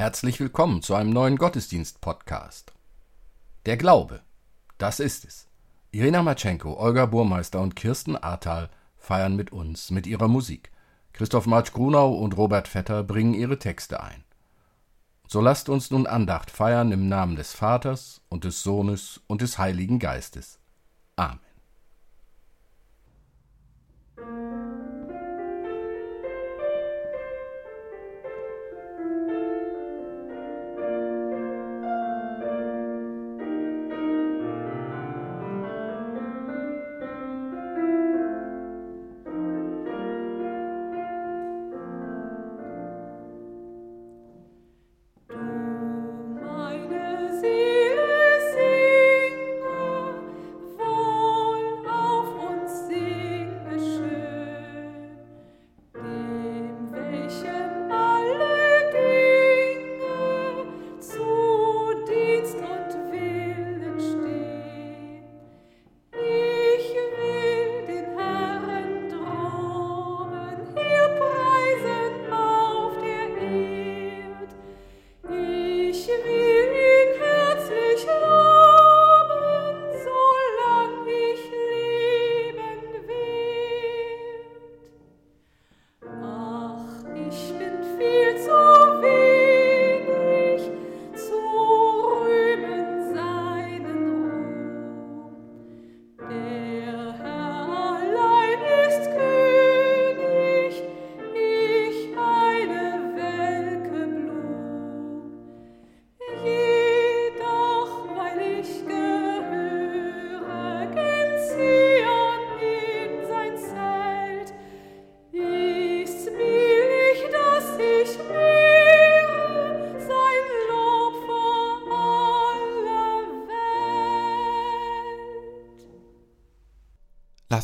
Herzlich willkommen zu einem neuen Gottesdienst-Podcast. Der Glaube, das ist es. Irina Matschenko, Olga Burmeister und Kirsten Ahrtal feiern mit uns mit ihrer Musik. Christoph Marsch Grunau und Robert Vetter bringen ihre Texte ein. So lasst uns nun Andacht feiern im Namen des Vaters und des Sohnes und des Heiligen Geistes. Amen.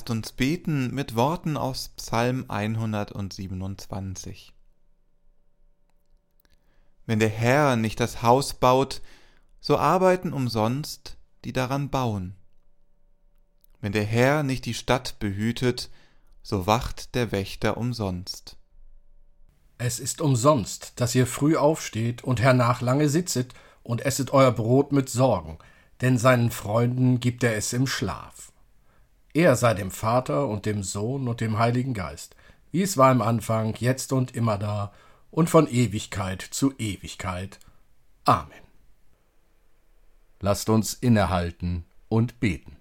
Lasst uns beten mit Worten aus Psalm 127. Wenn der Herr nicht das Haus baut, so arbeiten umsonst, die daran bauen. Wenn der Herr nicht die Stadt behütet, so wacht der Wächter umsonst. Es ist umsonst, dass ihr früh aufsteht und hernach lange sitzet und esset euer Brot mit Sorgen, denn seinen Freunden gibt er es im Schlaf. Er sei dem Vater und dem Sohn und dem Heiligen Geist, wie es war im Anfang, jetzt und immer da und von Ewigkeit zu Ewigkeit. Amen. Lasst uns innehalten und beten.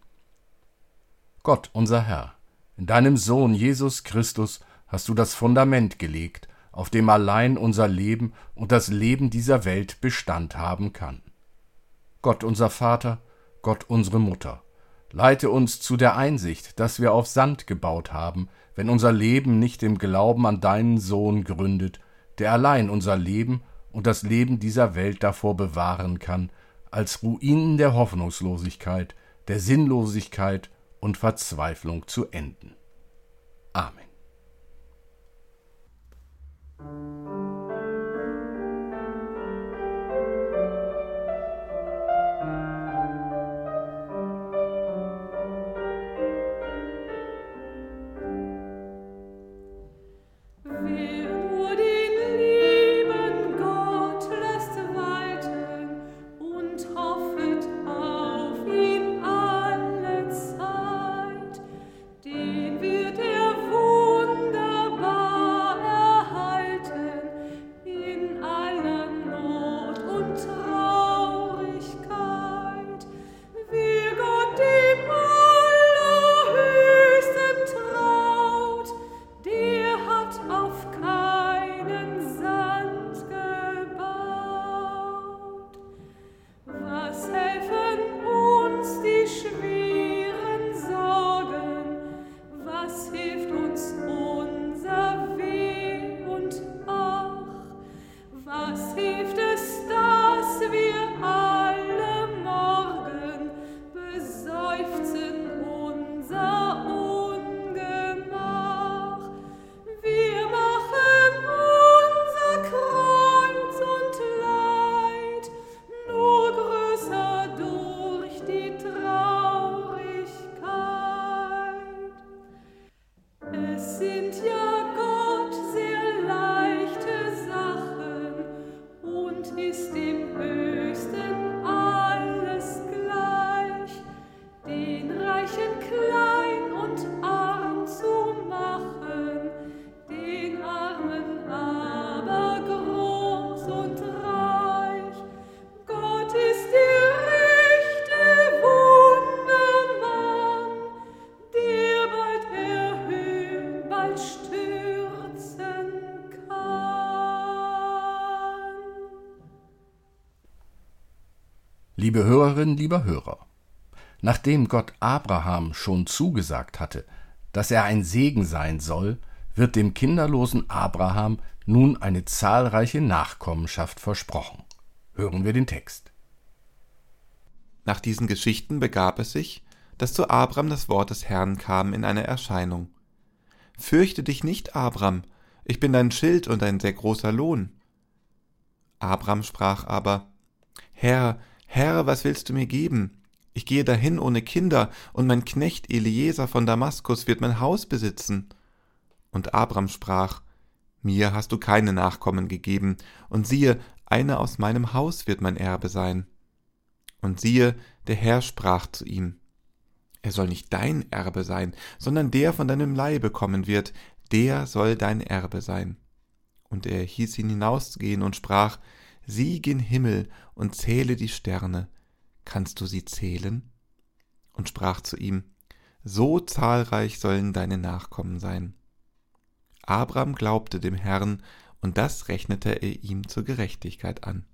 Gott, unser Herr, in deinem Sohn Jesus Christus hast du das Fundament gelegt, auf dem allein unser Leben und das Leben dieser Welt Bestand haben kann. Gott unser Vater, Gott unsere Mutter, Leite uns zu der Einsicht, dass wir auf Sand gebaut haben, wenn unser Leben nicht im Glauben an deinen Sohn gründet, der allein unser Leben und das Leben dieser Welt davor bewahren kann, als Ruinen der Hoffnungslosigkeit, der Sinnlosigkeit und Verzweiflung zu enden. Amen. Liebe Hörerinnen, lieber Hörer, nachdem Gott Abraham schon zugesagt hatte, dass er ein Segen sein soll, wird dem kinderlosen Abraham nun eine zahlreiche Nachkommenschaft versprochen. Hören wir den Text. Nach diesen Geschichten begab es sich, dass zu Abram das Wort des Herrn kam in einer Erscheinung. Fürchte dich nicht, Abram, ich bin dein Schild und ein sehr großer Lohn. Abram sprach aber, Herr, Herr, was willst du mir geben? Ich gehe dahin ohne Kinder, und mein Knecht Eliezer von Damaskus wird mein Haus besitzen. Und Abram sprach, Mir hast du keine Nachkommen gegeben, und siehe, einer aus meinem Haus wird mein Erbe sein. Und siehe, der Herr sprach zu ihm, Er soll nicht dein Erbe sein, sondern der von deinem Leibe kommen wird, der soll dein Erbe sein. Und er hieß ihn hinausgehen und sprach, Sieh gen Himmel und zähle die Sterne, kannst du sie zählen? Und sprach zu ihm, So zahlreich sollen deine Nachkommen sein. Abram glaubte dem Herrn, und das rechnete er ihm zur Gerechtigkeit an.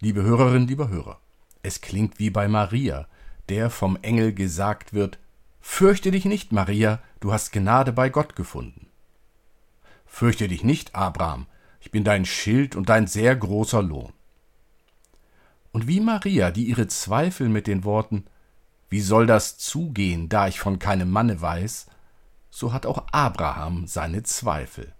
Liebe Hörerinnen, lieber Hörer, es klingt wie bei Maria, der vom Engel gesagt wird, Fürchte dich nicht, Maria, du hast Gnade bei Gott gefunden. Fürchte dich nicht, Abraham, ich bin dein Schild und dein sehr großer Lohn. Und wie Maria, die ihre Zweifel mit den Worten Wie soll das zugehen, da ich von keinem Manne weiß, so hat auch Abraham seine Zweifel.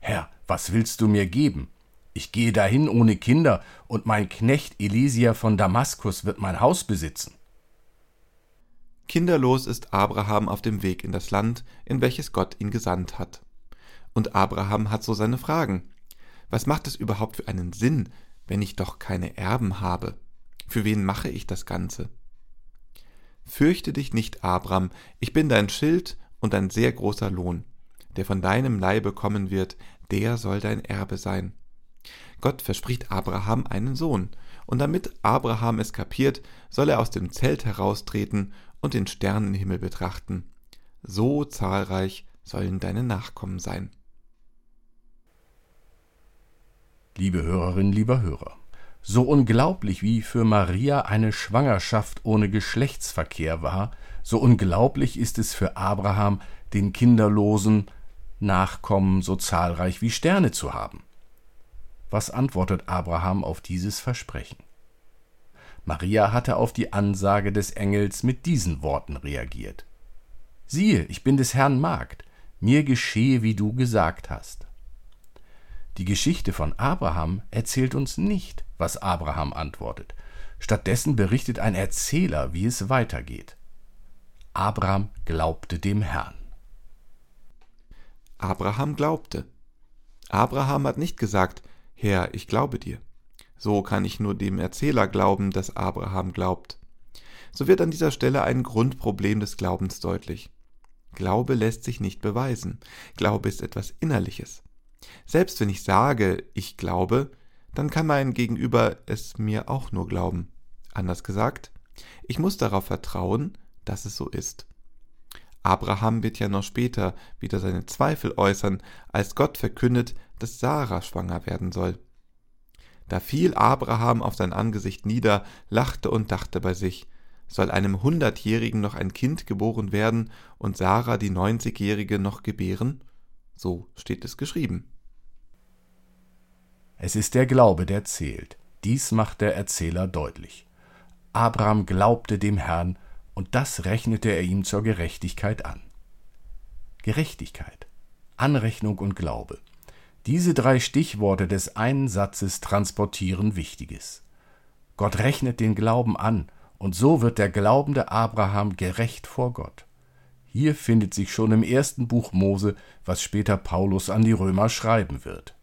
Herr, was willst du mir geben? Ich gehe dahin ohne Kinder, und mein Knecht Elisia von Damaskus wird mein Haus besitzen. Kinderlos ist Abraham auf dem Weg in das Land, in welches Gott ihn gesandt hat. Und Abraham hat so seine Fragen. Was macht es überhaupt für einen Sinn, wenn ich doch keine Erben habe? Für wen mache ich das Ganze? Fürchte dich nicht, Abram, ich bin dein Schild und ein sehr großer Lohn. Der von deinem Leibe kommen wird, der soll dein Erbe sein. Gott verspricht Abraham einen Sohn, und damit Abraham es kapiert, soll er aus dem Zelt heraustreten und den Sternenhimmel betrachten. So zahlreich sollen deine Nachkommen sein. Liebe Hörerinnen, lieber Hörer, so unglaublich wie für Maria eine Schwangerschaft ohne Geschlechtsverkehr war, so unglaublich ist es für Abraham, den kinderlosen Nachkommen so zahlreich wie Sterne zu haben. Was antwortet Abraham auf dieses Versprechen? Maria hatte auf die Ansage des Engels mit diesen Worten reagiert. Siehe, ich bin des Herrn Magd, mir geschehe, wie du gesagt hast. Die Geschichte von Abraham erzählt uns nicht, was Abraham antwortet. Stattdessen berichtet ein Erzähler, wie es weitergeht. Abraham glaubte dem Herrn. Abraham glaubte. Abraham hat nicht gesagt, Herr, ich glaube dir. So kann ich nur dem Erzähler glauben, dass Abraham glaubt. So wird an dieser Stelle ein Grundproblem des Glaubens deutlich. Glaube lässt sich nicht beweisen. Glaube ist etwas Innerliches. Selbst wenn ich sage, ich glaube, dann kann mein Gegenüber es mir auch nur glauben. Anders gesagt, ich muss darauf vertrauen, dass es so ist. Abraham wird ja noch später wieder seine Zweifel äußern, als Gott verkündet, dass Sarah schwanger werden soll. Da fiel Abraham auf sein Angesicht nieder, lachte und dachte bei sich, soll einem Hundertjährigen noch ein Kind geboren werden und Sarah die Neunzigjährige noch gebären? So steht es geschrieben. Es ist der Glaube, der zählt. Dies macht der Erzähler deutlich. Abraham glaubte dem Herrn, und das rechnete er ihm zur Gerechtigkeit an. Gerechtigkeit, Anrechnung und Glaube. Diese drei Stichworte des einen Satzes transportieren Wichtiges. Gott rechnet den Glauben an, und so wird der glaubende Abraham gerecht vor Gott. Hier findet sich schon im ersten Buch Mose, was später Paulus an die Römer schreiben wird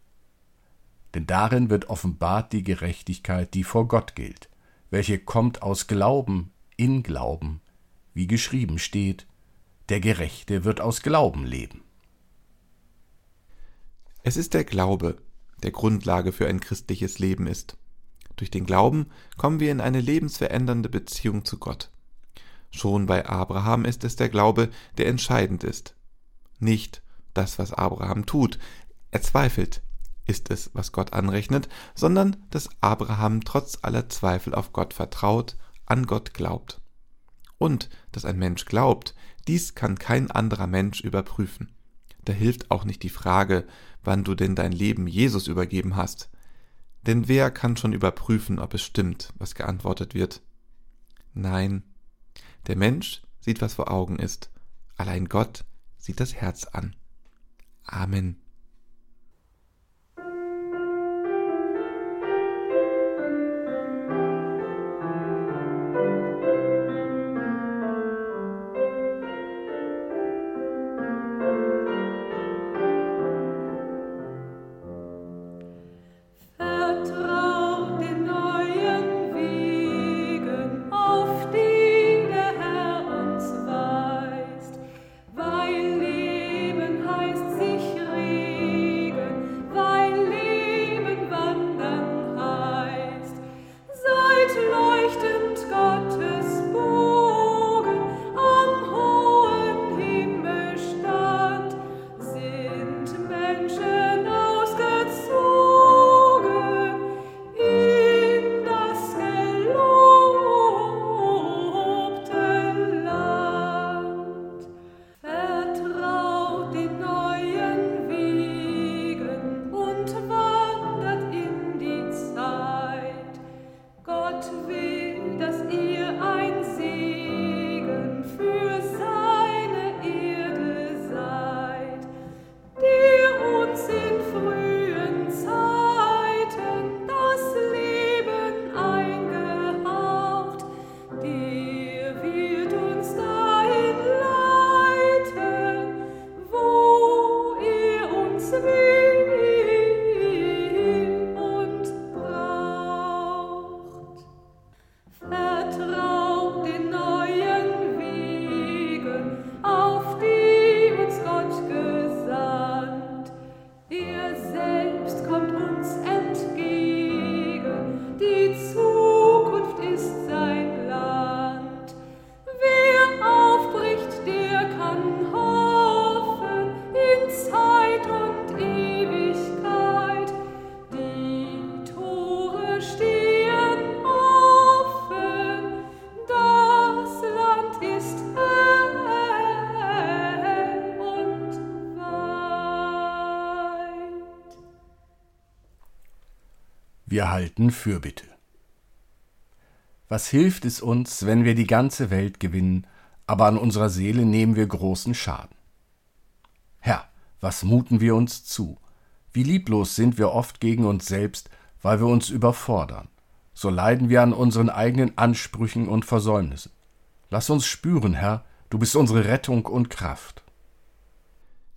denn darin wird offenbart die Gerechtigkeit, die vor Gott gilt, welche kommt aus Glauben in Glauben, wie geschrieben steht, der Gerechte wird aus Glauben leben. Es ist der Glaube, der Grundlage für ein christliches Leben ist. Durch den Glauben kommen wir in eine lebensverändernde Beziehung zu Gott. Schon bei Abraham ist es der Glaube, der entscheidend ist. Nicht das, was Abraham tut. Er zweifelt, ist es, was Gott anrechnet, sondern dass Abraham trotz aller Zweifel auf Gott vertraut, an Gott glaubt. Und dass ein Mensch glaubt, dies kann kein anderer Mensch überprüfen. Da hilft auch nicht die Frage, wann du denn dein Leben Jesus übergeben hast. Denn wer kann schon überprüfen, ob es stimmt, was geantwortet wird? Nein, der Mensch sieht, was vor Augen ist, allein Gott sieht das Herz an. Amen. Wir halten Fürbitte. Was hilft es uns, wenn wir die ganze Welt gewinnen, aber an unserer Seele nehmen wir großen Schaden? Herr, was muten wir uns zu? Wie lieblos sind wir oft gegen uns selbst, weil wir uns überfordern. So leiden wir an unseren eigenen Ansprüchen und Versäumnissen. Lass uns spüren, Herr, du bist unsere Rettung und Kraft.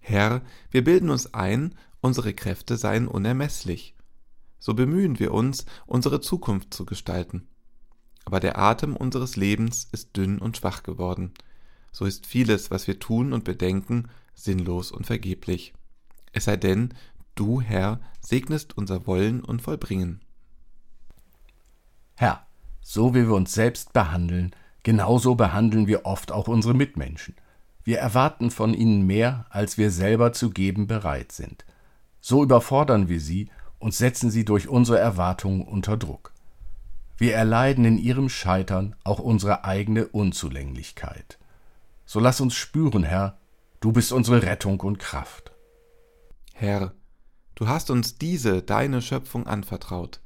Herr, wir bilden uns ein, unsere Kräfte seien unermesslich so bemühen wir uns, unsere Zukunft zu gestalten. Aber der Atem unseres Lebens ist dünn und schwach geworden. So ist vieles, was wir tun und bedenken, sinnlos und vergeblich. Es sei denn, du, Herr, segnest unser Wollen und Vollbringen. Herr, so wie wir uns selbst behandeln, genauso behandeln wir oft auch unsere Mitmenschen. Wir erwarten von ihnen mehr, als wir selber zu geben bereit sind. So überfordern wir sie und setzen sie durch unsere Erwartungen unter Druck. Wir erleiden in ihrem Scheitern auch unsere eigene Unzulänglichkeit. So lass uns spüren, Herr, du bist unsere Rettung und Kraft. Herr, du hast uns diese, deine Schöpfung anvertraut.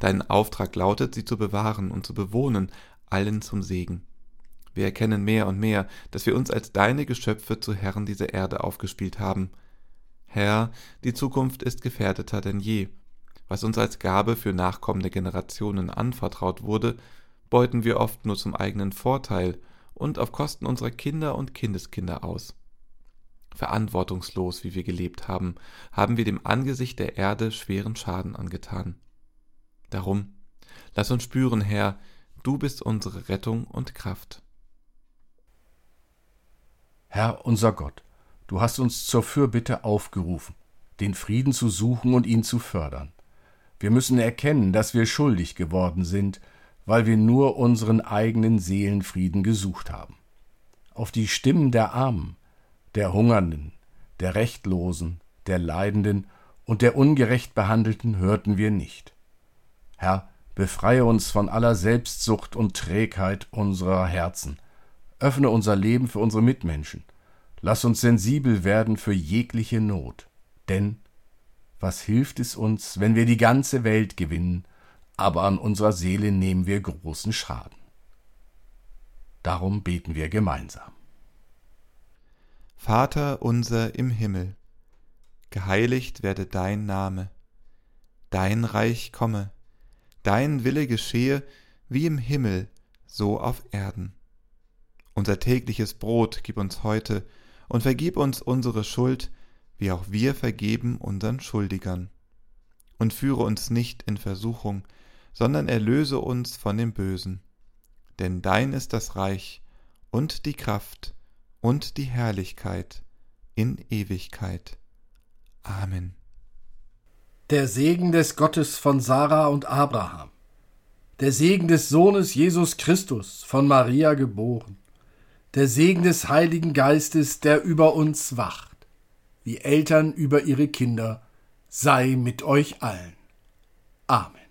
Dein Auftrag lautet, sie zu bewahren und zu bewohnen, allen zum Segen. Wir erkennen mehr und mehr, dass wir uns als deine Geschöpfe zu Herren dieser Erde aufgespielt haben. Herr, die Zukunft ist gefährdeter denn je was uns als Gabe für nachkommende Generationen anvertraut wurde, beuten wir oft nur zum eigenen Vorteil und auf Kosten unserer Kinder und Kindeskinder aus. Verantwortungslos, wie wir gelebt haben, haben wir dem Angesicht der Erde schweren Schaden angetan. Darum, lass uns spüren, Herr, du bist unsere Rettung und Kraft. Herr unser Gott, du hast uns zur Fürbitte aufgerufen, den Frieden zu suchen und ihn zu fördern. Wir müssen erkennen, dass wir schuldig geworden sind, weil wir nur unseren eigenen Seelenfrieden gesucht haben. Auf die Stimmen der Armen, der Hungernden, der Rechtlosen, der Leidenden und der ungerecht Behandelten hörten wir nicht. Herr, befreie uns von aller Selbstsucht und Trägheit unserer Herzen. Öffne unser Leben für unsere Mitmenschen. Lass uns sensibel werden für jegliche Not. Denn was hilft es uns, wenn wir die ganze Welt gewinnen, aber an unserer Seele nehmen wir großen Schaden? Darum beten wir gemeinsam. Vater unser im Himmel, geheiligt werde dein Name, dein Reich komme, dein Wille geschehe, wie im Himmel, so auf Erden. Unser tägliches Brot gib uns heute und vergib uns unsere Schuld, wie auch wir vergeben unseren Schuldigern. Und führe uns nicht in Versuchung, sondern erlöse uns von dem Bösen. Denn dein ist das Reich und die Kraft und die Herrlichkeit in Ewigkeit. Amen. Der Segen des Gottes von Sarah und Abraham, der Segen des Sohnes Jesus Christus von Maria geboren, der Segen des Heiligen Geistes, der über uns wacht wie Eltern über ihre Kinder, sei mit euch allen. Amen.